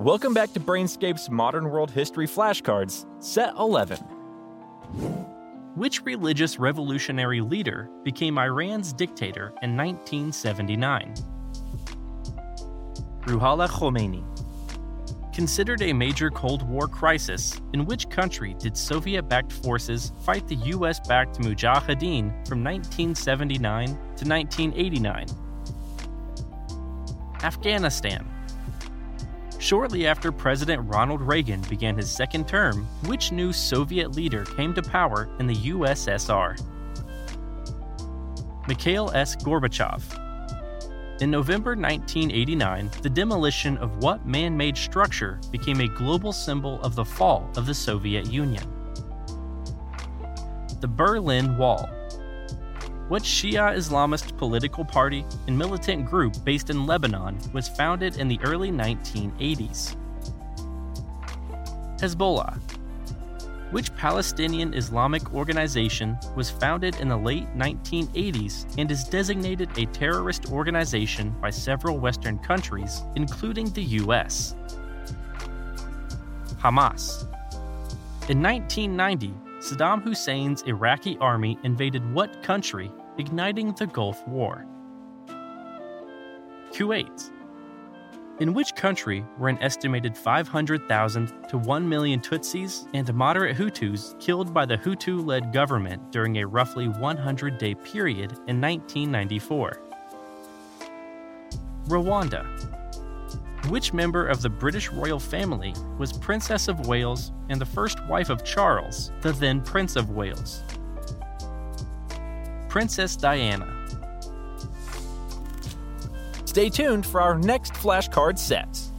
Welcome back to Brainscape's Modern World History Flashcards, Set 11. Which religious revolutionary leader became Iran's dictator in 1979? Ruhollah Khomeini. Considered a major Cold War crisis, in which country did Soviet backed forces fight the US backed Mujahideen from 1979 to 1989? Afghanistan. Shortly after President Ronald Reagan began his second term, which new Soviet leader came to power in the USSR? Mikhail S. Gorbachev. In November 1989, the demolition of what man made structure became a global symbol of the fall of the Soviet Union? The Berlin Wall. What Shia Islamist political party and militant group based in Lebanon was founded in the early 1980s? Hezbollah. Which Palestinian Islamic organization was founded in the late 1980s and is designated a terrorist organization by several Western countries, including the US? Hamas. In 1990, Saddam Hussein's Iraqi army invaded what country igniting the Gulf War. Kuwait. In which country were an estimated 500,000 to 1 million Tutsis and moderate Hutus killed by the Hutu led government during a roughly 100 day period in 1994? Rwanda. Which member of the British royal family was Princess of Wales and the first wife of Charles, the then Prince of Wales? Princess Diana. Stay tuned for our next flashcard set.